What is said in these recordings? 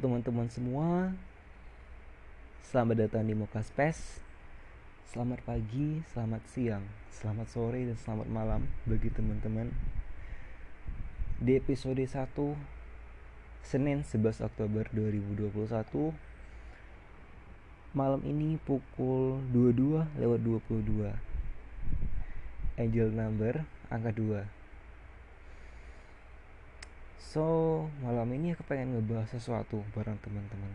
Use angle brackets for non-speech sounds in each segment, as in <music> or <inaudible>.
Teman-teman semua. Selamat datang di Moka Space. Selamat pagi, selamat siang, selamat sore, dan selamat malam bagi teman-teman. Di episode 1 Senin 11 Oktober 2021 Malam ini pukul 22 lewat 22 Angel number angka 2 So, malam ini aku pengen ngebahas sesuatu bareng teman-teman.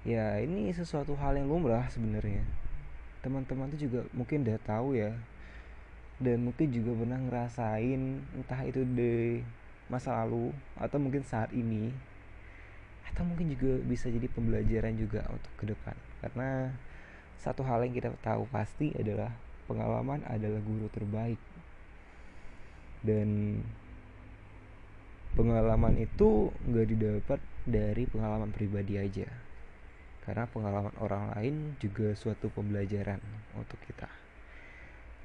Ya, ini sesuatu hal yang lumrah sebenarnya. Teman-teman tuh juga mungkin udah tahu ya. Dan mungkin juga pernah ngerasain entah itu di masa lalu atau mungkin saat ini atau mungkin juga bisa jadi pembelajaran juga untuk ke depan. Karena satu hal yang kita tahu pasti adalah pengalaman adalah guru terbaik. Dan pengalaman itu nggak didapat dari pengalaman pribadi aja. Karena pengalaman orang lain juga suatu pembelajaran untuk kita.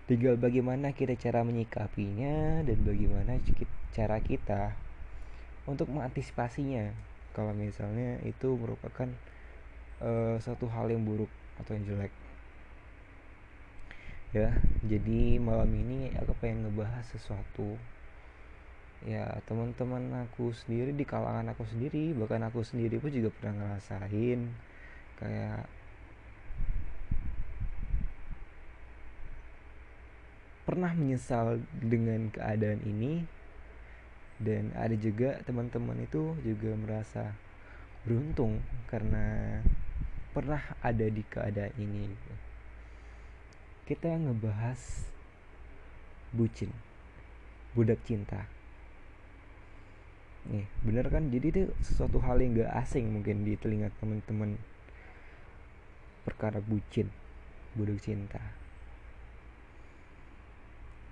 Tinggal bagaimana kita cara menyikapinya dan bagaimana cara kita untuk mengantisipasinya. Kalau misalnya itu merupakan uh, satu hal yang buruk atau yang jelek. Ya jadi malam ini aku pengen ngebahas sesuatu ya teman-teman aku sendiri di kalangan aku sendiri bahkan aku sendiri pun juga pernah ngerasain. Kayak pernah menyesal dengan keadaan ini dan ada juga teman-teman itu juga merasa beruntung karena pernah ada di keadaan ini. Kita ngebahas bucin budak cinta nih bener kan? Jadi itu sesuatu hal yang gak asing mungkin di telinga teman-teman perkara bucin budak cinta.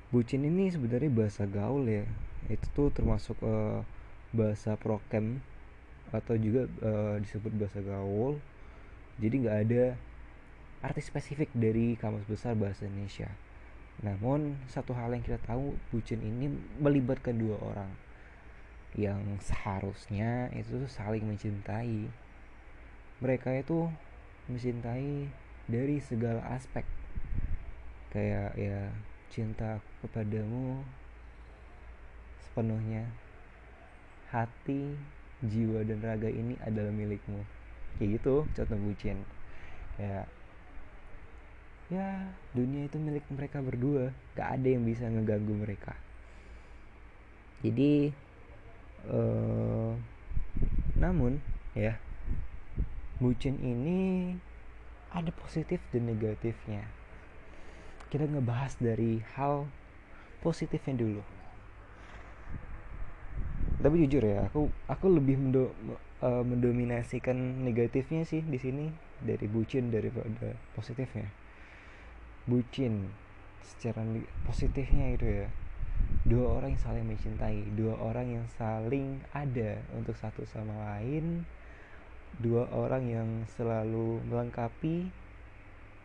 Bucin ini sebenarnya bahasa gaul ya. Itu tuh termasuk uh, bahasa prokem atau juga uh, disebut bahasa gaul. Jadi nggak ada arti spesifik dari kamus besar bahasa Indonesia. Namun satu hal yang kita tahu bucin ini melibatkan dua orang yang seharusnya itu saling mencintai. Mereka itu mencintai dari segala aspek. Kayak ya cinta kepadamu sepenuhnya. Hati jiwa dan raga ini adalah milikmu. Kayak gitu contoh bucin. Ya ya dunia itu milik mereka berdua. Gak ada yang bisa ngeganggu mereka. Jadi uh, namun ya bucin ini ada positif dan negatifnya. Kita ngebahas dari hal positifnya dulu. Tapi jujur ya aku aku lebih mendo, uh, mendominasikan negatifnya sih di sini dari bucin daripada positifnya. Bucin secara positifnya itu ya dua orang yang saling mencintai dua orang yang saling ada untuk satu sama lain dua orang yang selalu melengkapi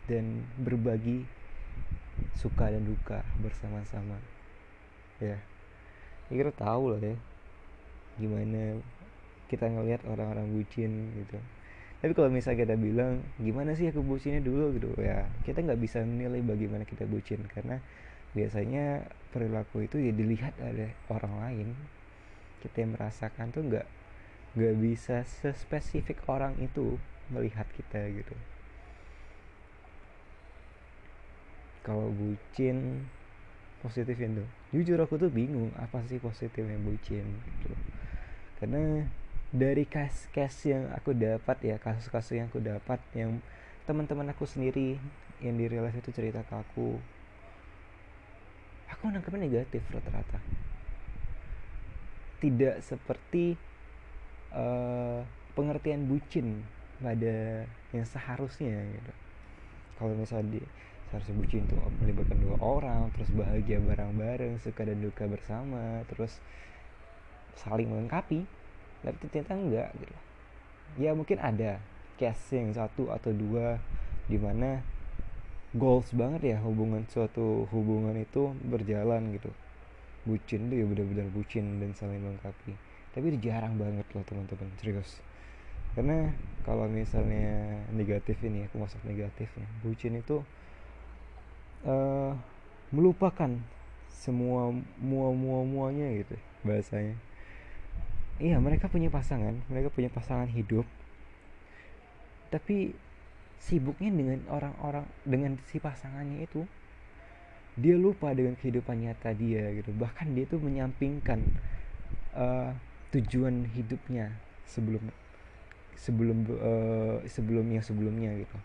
dan berbagi suka dan duka bersama-sama. Ya kira tahu lah ya gimana kita ngelihat orang-orang bucin gitu. Tapi kalau misalnya kita bilang gimana sih aku bucinnya dulu? gitu ya kita nggak bisa menilai bagaimana kita bucin karena biasanya perilaku itu ya dilihat oleh orang lain. Kita yang merasakan tuh nggak nggak bisa sespesifik orang itu melihat kita gitu. Kalau bucin positif itu jujur aku tuh bingung apa sih positifnya bucin gitu. Karena dari case-case yang aku dapat ya kasus-kasus yang aku dapat yang teman-teman aku sendiri yang di itu cerita ke aku aku nangkepnya negatif rata-rata. Tidak seperti uh, pengertian bucin pada yang seharusnya gitu. Kalau misalnya di seharusnya bucin itu melibatkan dua orang terus bahagia bareng-bareng suka dan duka bersama terus saling melengkapi tapi ternyata enggak gitu. Ya mungkin ada case yang satu atau dua di mana goals banget ya hubungan suatu hubungan itu berjalan gitu. Bucin tuh ya benar-benar bucin dan saling melengkapi. Tapi jarang banget loh teman-teman serius. Karena kalau misalnya negatif ini aku masuk negatifnya bucin itu uh, melupakan semua mua mua muanya gitu bahasanya. Iya mereka punya pasangan mereka punya pasangan hidup. Tapi sibuknya dengan orang-orang dengan si pasangannya itu dia lupa dengan kehidupan nyata dia gitu. Bahkan dia tuh menyampingkan uh, tujuan hidupnya sebelum sebelum uh, sebelumnya sebelumnya gitu.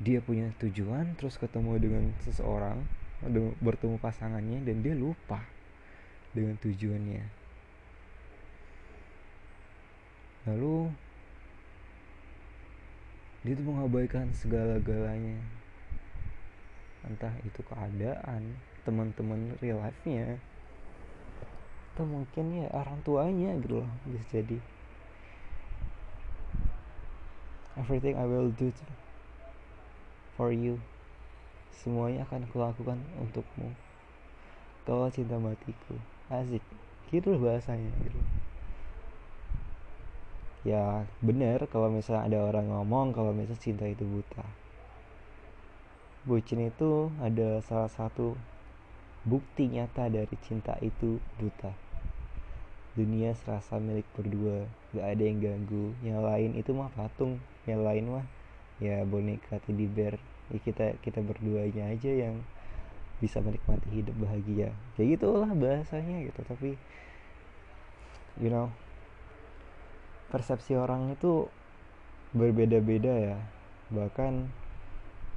Dia punya tujuan terus ketemu dengan seseorang bertemu pasangannya dan dia lupa dengan tujuannya. Lalu dia tuh mengabaikan segala-galanya. Entah itu keadaan teman-teman real life nya atau mungkin ya orang tuanya gitu loh bisa jadi. Everything I will do to, for you semuanya akan kulakukan untukmu. Kau cinta matiku. Asik. Gitu loh bahasanya gitu ya bener kalau misalnya ada orang ngomong kalau misalnya cinta itu buta. Bucin itu ada salah satu bukti nyata dari cinta itu buta. Dunia serasa milik berdua. Gak ada yang ganggu. Yang lain itu mah patung. Yang lain mah ya boneka teddy bear. Ya kita kita berduanya aja yang bisa menikmati hidup bahagia. Kayak gitulah bahasanya gitu. Tapi you know persepsi orang itu berbeda-beda ya. Bahkan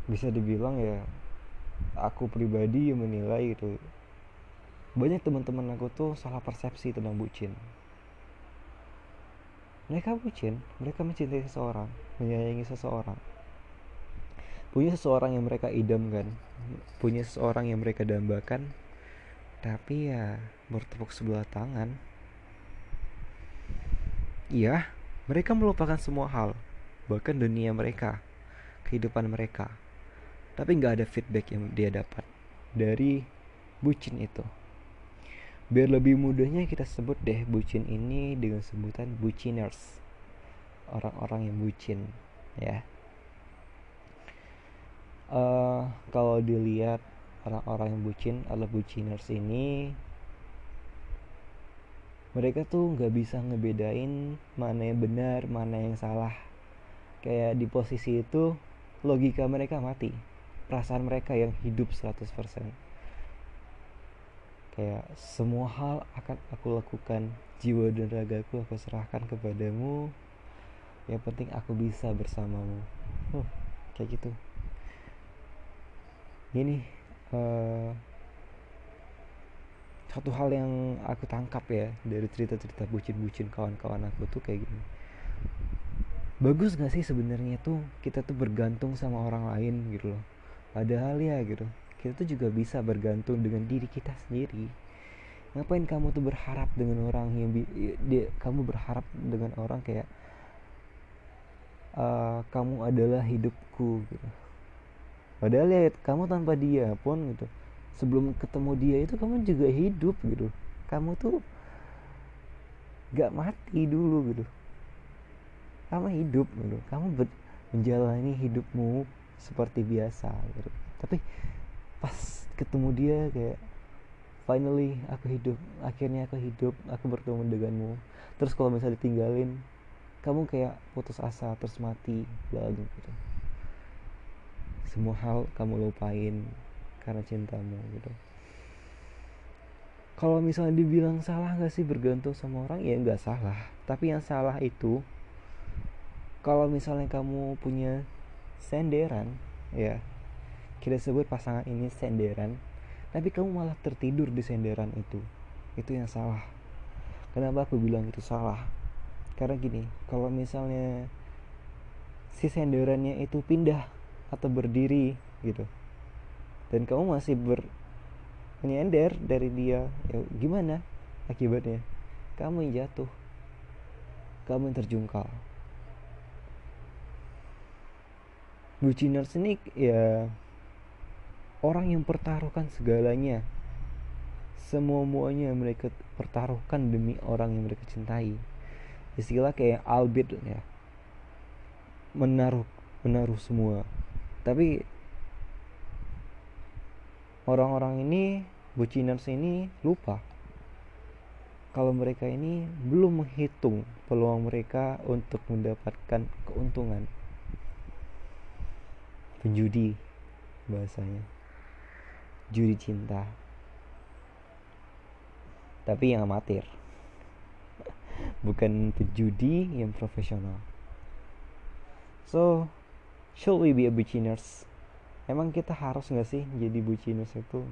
bisa dibilang ya aku pribadi menilai itu banyak teman-teman aku tuh salah persepsi tentang bucin mereka bucin mereka mencintai seseorang menyayangi seseorang. Punya seseorang yang mereka idamkan punya seseorang yang mereka dambakan. Tapi ya bertepuk sebelah tangan Iya, mereka melupakan semua hal, bahkan dunia mereka, kehidupan mereka. Tapi nggak ada feedback yang dia dapat dari bucin itu. Biar lebih mudahnya kita sebut deh bucin ini dengan sebutan buciners. Orang-orang yang bucin, ya. Uh, kalau dilihat orang-orang yang bucin adalah buciners ini mereka tuh nggak bisa ngebedain mana yang benar mana yang salah. Kayak di posisi itu logika mereka mati. Perasaan mereka yang hidup 100% kayak semua hal akan aku lakukan jiwa dan ragaku aku serahkan kepadamu. Yang penting aku bisa bersamamu. Huh, kayak gitu. Ini uh, satu hal yang aku tangkap ya dari cerita-cerita bucin-bucin kawan-kawan aku tuh kayak gini. Bagus gak sih sebenarnya tuh kita tuh bergantung sama orang lain gitu loh. Padahal ya gitu kita tuh juga bisa bergantung dengan diri kita sendiri. Ngapain kamu tuh berharap dengan orang yang dia kamu berharap dengan orang kayak uh, kamu adalah hidupku gitu. Padahal ya kamu tanpa dia pun gitu sebelum ketemu dia itu kamu juga hidup gitu. Kamu tuh gak mati dulu gitu. Kamu hidup gitu. Kamu menjalani hidupmu seperti biasa gitu. Tapi pas ketemu dia kayak finally aku hidup. Akhirnya aku hidup. Aku bertemu denganmu. Terus kalau misalnya ditinggalin kamu kayak putus asa terus mati banget gitu. Semua hal kamu lupain karena cintamu gitu. Kalau misalnya dibilang salah gak sih bergantung sama orang? Ya nggak salah. Tapi yang salah itu kalau misalnya kamu punya senderan ya kita sebut pasangan ini senderan tapi kamu malah tertidur di senderan itu. Itu yang salah. Kenapa aku bilang itu salah? Karena gini kalau misalnya si senderannya itu pindah atau berdiri gitu dan kamu masih ber menyender dari dia. Ya gimana akibatnya? Kamu yang jatuh. Kamu yang terjungkal. Buciners ini ya orang yang pertaruhkan segalanya. Semua muanya mereka pertaruhkan demi orang yang mereka cintai. Istilah kayak albit ya. Menaruh menaruh semua. Tapi orang-orang ini buciners ini lupa kalau mereka ini belum menghitung peluang mereka untuk mendapatkan keuntungan. Penjudi bahasanya. Judi cinta. Tapi yang amatir. <laughs> Bukan penjudi yang profesional. So should we be a buciners emang kita harus nggak sih jadi buciners itu?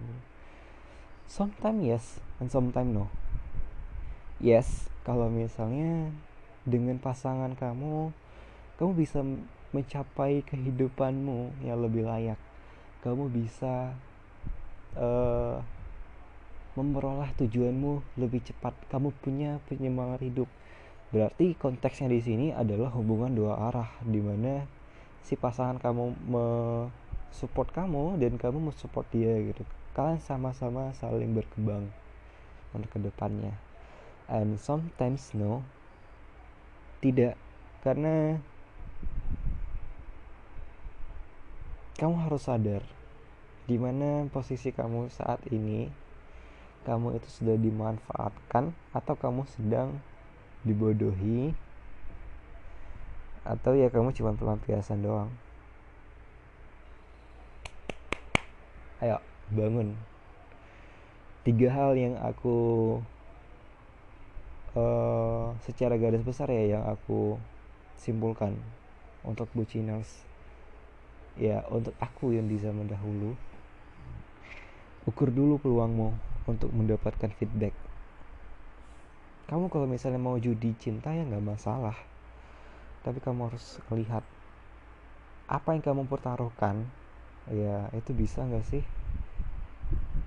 Sometimes yes and sometimes no. Yes kalau misalnya dengan pasangan kamu kamu bisa mencapai kehidupanmu yang lebih layak. Kamu bisa uh, memperoleh tujuanmu lebih cepat. Kamu punya penyemangat hidup. Berarti konteksnya di sini adalah hubungan dua arah di mana si pasangan kamu support kamu dan kamu support dia gitu. Kalian sama-sama saling berkembang untuk ke depannya and sometimes no tidak. Karena kamu harus sadar di mana posisi kamu saat ini kamu itu sudah dimanfaatkan atau kamu sedang dibodohi atau ya kamu cuma pelampiasan doang ayo bangun. Tiga hal yang aku uh, secara garis besar ya yang aku simpulkan untuk buciners ya untuk aku yang di zaman dahulu ukur dulu peluangmu untuk mendapatkan feedback. Kamu kalau misalnya mau judi cinta ya nggak masalah. Tapi kamu harus lihat apa yang kamu pertaruhkan ya itu bisa nggak sih?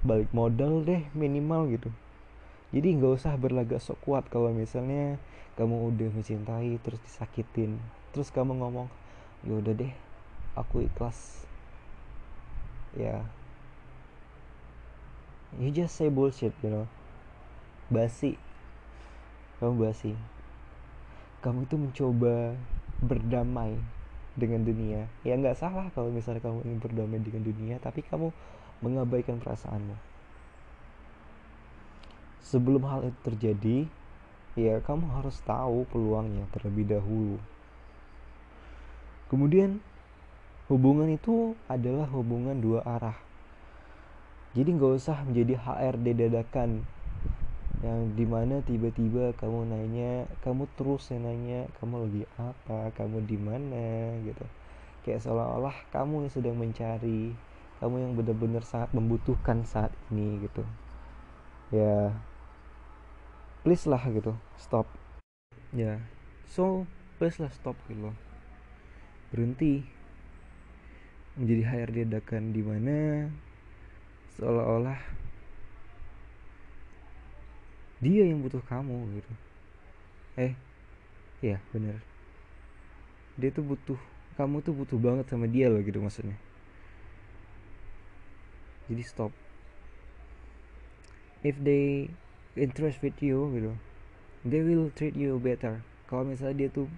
Balik modal deh minimal gitu. Jadi nggak usah berlagak sok kuat kalau misalnya kamu udah mencintai terus disakitin. Terus kamu ngomong ya udah deh aku ikhlas. Ya. You just say bullshit you know. Basi. Kamu basi. Kamu itu mencoba berdamai dengan dunia. Ya nggak salah kalau misalnya kamu ingin berdamai dengan dunia tapi kamu mengabaikan perasaanmu. Sebelum hal itu terjadi ya kamu harus tahu peluangnya terlebih dahulu. Kemudian hubungan itu adalah hubungan dua arah. Jadi nggak usah menjadi HRD dadakan yang di mana tiba-tiba kamu nanya kamu terus nanya kamu lagi apa? Kamu di mana? gitu. Kayak seolah-olah kamu yang sedang mencari kamu yang benar-benar sangat membutuhkan saat ini gitu. Ya please lah gitu. Stop. Ya so please lah stop gitu. Berhenti. Menjadi HRD dadakan di mana? Seolah-olah dia yang butuh kamu gitu. Eh ya bener. Dia tuh butuh kamu tuh butuh banget sama dia loh gitu maksudnya. Jadi stop. If they interest with you gitu they will treat you better. Kalau misalnya dia tuh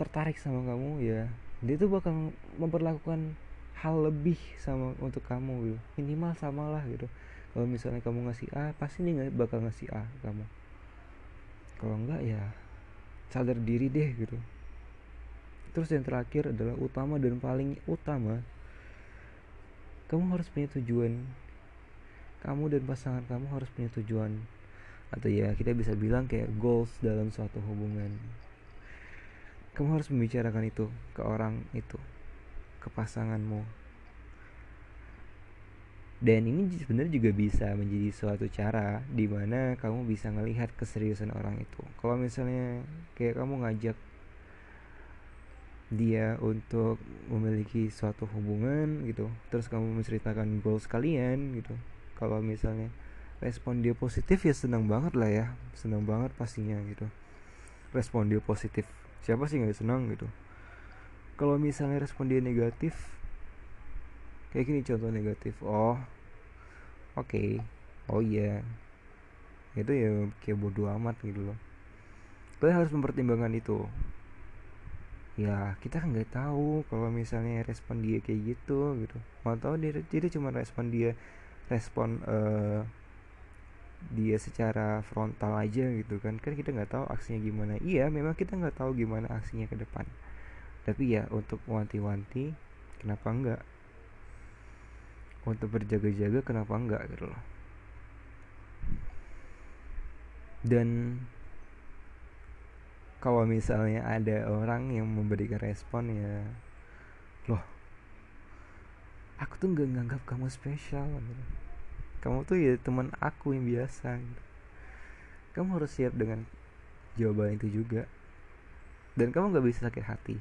tertarik sama kamu ya dia tuh bakal memperlakukan hal lebih sama untuk kamu gitu. Minimal samalah gitu kalau misalnya kamu ngasih A pasti dia nggak bakal ngasih A kamu. Kalau enggak ya sadar diri deh gitu. Terus yang terakhir adalah utama dan paling utama. Kamu harus punya tujuan. Kamu dan pasangan kamu harus punya tujuan. Atau ya kita bisa bilang kayak goals dalam suatu hubungan. Kamu harus membicarakan itu ke orang itu ke pasanganmu dan ini sebenarnya juga bisa menjadi suatu cara di mana kamu bisa melihat keseriusan orang itu. Kalau misalnya kayak kamu ngajak dia untuk memiliki suatu hubungan gitu terus kamu menceritakan goals kalian gitu kalau misalnya respon dia positif ya senang banget lah ya senang banget pastinya gitu. Respon dia positif siapa sih nggak senang gitu? Kalau misalnya respon dia negatif kayak gini contoh negatif. Oh oke. Okay. oh iya. Yeah. itu ya kayak bodoh amat gitu loh. Kalian harus mempertimbangkan itu. Ya kita kan nggak tahu kalau misalnya respon dia kayak gitu gitu. Mau tahu dia jadi cuma respon dia respon uh, dia secara frontal aja gitu kan. Kan kita nggak tahu aksinya gimana. Iya memang kita nggak tahu gimana aksinya ke depan. Tapi ya untuk wanti-wanti kenapa enggak untuk berjaga-jaga kenapa enggak gitu loh dan kalau misalnya ada orang yang memberikan respon ya loh aku tuh nggak nganggap kamu spesial gitu. kamu tuh ya teman aku yang biasa gitu. kamu harus siap dengan jawaban itu juga dan kamu nggak bisa sakit hati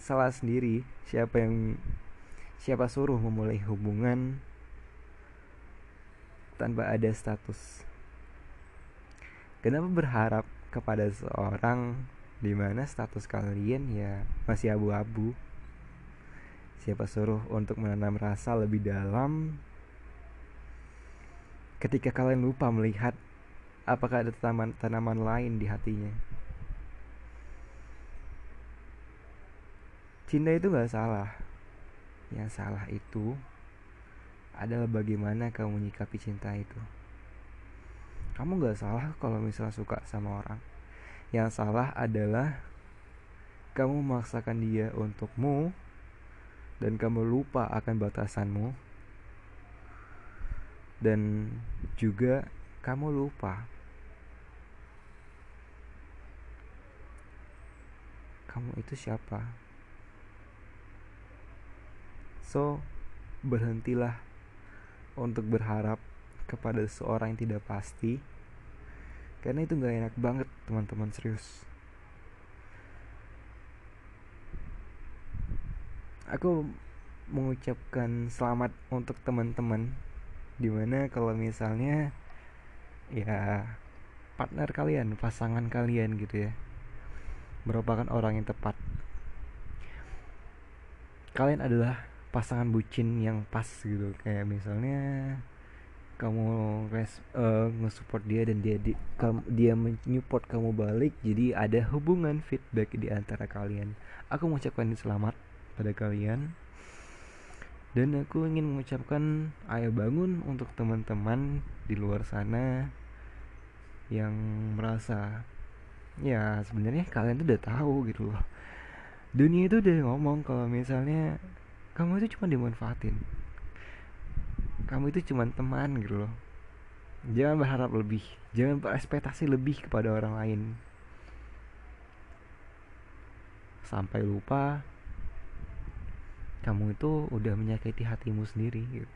salah sendiri siapa yang siapa suruh memulai hubungan tanpa ada status kenapa berharap kepada seorang di mana status kalian ya masih abu-abu. Siapa suruh untuk menanam rasa lebih dalam ketika kalian lupa melihat apakah ada tanaman tanaman lain di hatinya. Cinta itu gak salah. Yang salah itu adalah bagaimana kamu menyikapi cinta itu. Kamu gak salah kalau misalnya suka sama orang. Yang salah adalah kamu memaksakan dia untukmu dan kamu lupa akan batasanmu. Dan juga kamu lupa kamu itu siapa so berhentilah untuk berharap kepada seorang yang tidak pasti. Karena itu gak enak banget teman-teman serius. Aku mengucapkan selamat untuk teman-teman. Di mana kalau misalnya ya partner kalian pasangan kalian gitu ya merupakan orang yang tepat. Kalian adalah pasangan bucin yang pas gitu. Kayak misalnya kamu res uh, nge-support dia dan dia di, kamu, dia menyupport kamu balik jadi ada hubungan feedback di antara kalian. Aku mengucapkan selamat pada kalian. Dan aku ingin mengucapkan ayo bangun untuk teman-teman di luar sana yang merasa ya sebenarnya kalian tuh udah tahu gitu loh. Dunia itu udah ngomong kalau misalnya kamu itu cuma dimanfaatin. Kamu itu cuma teman gitu loh. Jangan berharap lebih. Jangan berekspektasi lebih kepada orang lain. Sampai lupa kamu itu udah menyakiti hatimu sendiri gitu.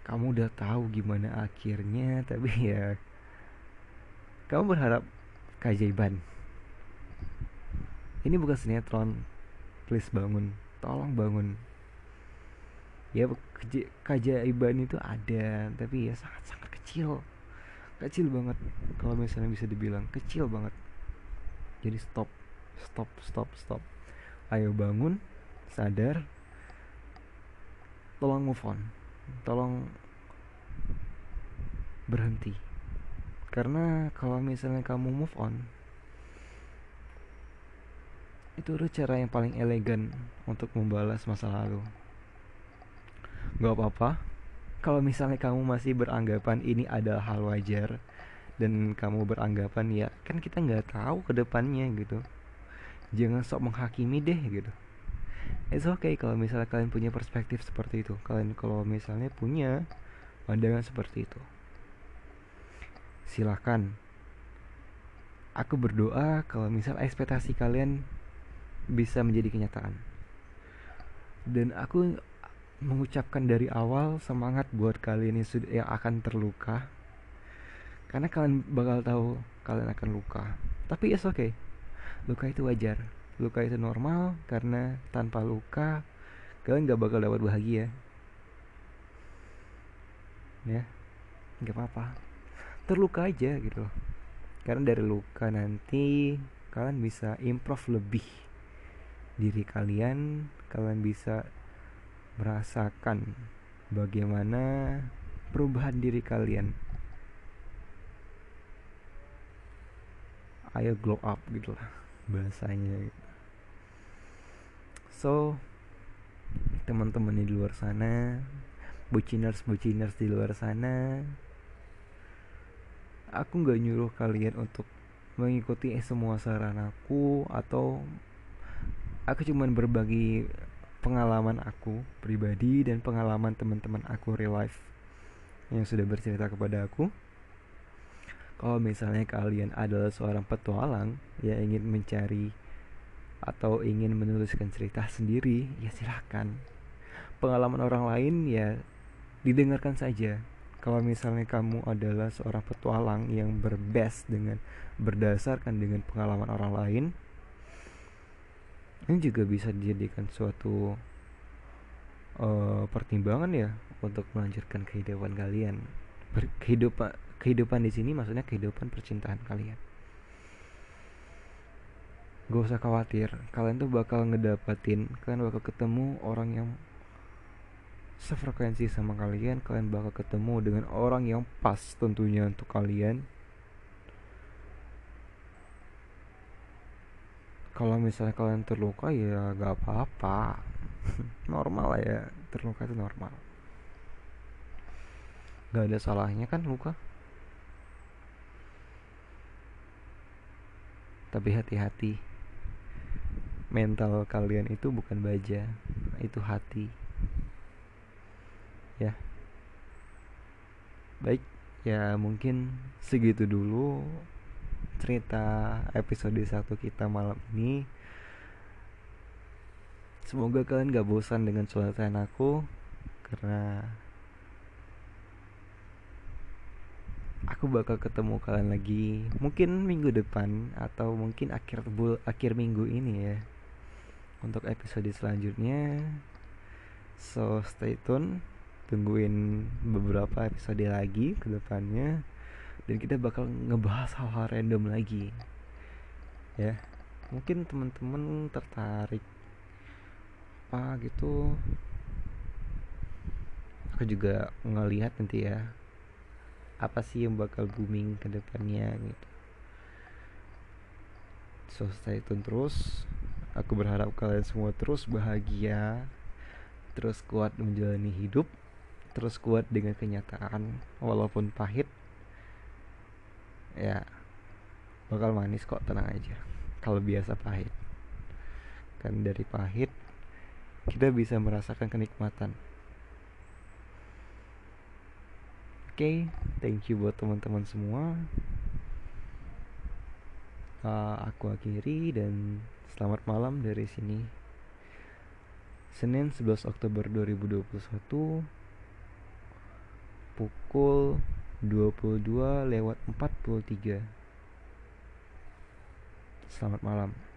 kamu udah tahu gimana akhirnya <laughs> tapi ya kamu berharap keajaiban. Ini bukan sinetron. Please bangun tolong bangun. Ya keajaiban itu ada tapi ya sangat sangat kecil. Kecil banget. Kalau misalnya bisa dibilang kecil banget. Jadi stop stop stop stop. Ayo bangun sadar. Tolong move on. Tolong berhenti. Karena kalau misalnya kamu move on itu adalah cara yang paling elegan untuk membalas masa lalu. Gak apa-apa. Kalau misalnya kamu masih beranggapan ini adalah hal wajar dan kamu beranggapan ya kan kita nggak tahu ke depannya gitu. Jangan sok menghakimi deh gitu. It's okay kalau misalnya kalian punya perspektif seperti itu. Kalian kalau misalnya punya pandangan seperti itu silahkan aku berdoa kalau misal ekspektasi kalian bisa menjadi kenyataan. Dan aku mengucapkan dari awal semangat buat kalian yang sudah yang akan terluka. Karena kalian bakal tahu kalian akan luka. Tapi oke okay. luka itu wajar. Luka itu normal karena tanpa luka kalian gak bakal dapat bahagia. Ya nggak apa-apa. Terluka aja gitu karena dari luka nanti kalian bisa improve lebih diri kalian kalian bisa merasakan bagaimana perubahan diri kalian ayo glow up gitu lah bahasanya gitu. so teman-teman di luar sana buciners buciners di luar sana aku nggak nyuruh kalian untuk mengikuti semua saran aku atau aku cuman berbagi pengalaman aku pribadi dan pengalaman teman-teman aku real life yang sudah bercerita kepada aku. Kalau misalnya kalian adalah seorang petualang yang ingin mencari atau ingin menuliskan cerita sendiri ya silahkan. Pengalaman orang lain ya didengarkan saja. Kalau misalnya kamu adalah seorang petualang yang berbest dengan berdasarkan dengan pengalaman orang lain ini juga bisa dijadikan suatu uh, pertimbangan ya untuk melanjutkan kehidupan kalian. Ber kehidupan kehidupan di sini maksudnya kehidupan percintaan kalian. Gak usah khawatir kalian tuh bakal ngedapatin kalian bakal ketemu orang yang sefrekuensi sama kalian kalian bakal ketemu dengan orang yang pas tentunya untuk kalian kalau misalnya kalian terluka ya gak apa-apa. <laughs> Normal lah ya. Terluka itu normal. Gak ada salahnya kan luka? Tapi hati-hati. Mental kalian itu bukan baja itu hati. Ya. Baik ya mungkin segitu dulu cerita episode satu kita malam ini. Semoga kalian gak bosan dengan suaranya aku karena aku bakal ketemu kalian lagi mungkin minggu depan atau mungkin akhir bul akhir minggu ini ya untuk episode selanjutnya. So stay tune tungguin beberapa episode lagi ke depannya dan kita bakal ngebahas hal-hal random lagi. Ya mungkin teman-teman tertarik apa gitu. Aku juga ngelihat nanti ya apa sih yang bakal booming ke depannya gitu. So stay tune terus. Aku berharap kalian semua terus bahagia terus kuat menjalani hidup terus kuat dengan kenyataan walaupun pahit ya bakal manis kok tenang aja. Kalau biasa pahit. Kan dari pahit kita bisa merasakan kenikmatan. Oke okay, thank you buat teman-teman semua. Uh, aku akhiri dan selamat malam dari sini. Senin 11 Oktober 2021 pukul 22 lewat 43 Selamat malam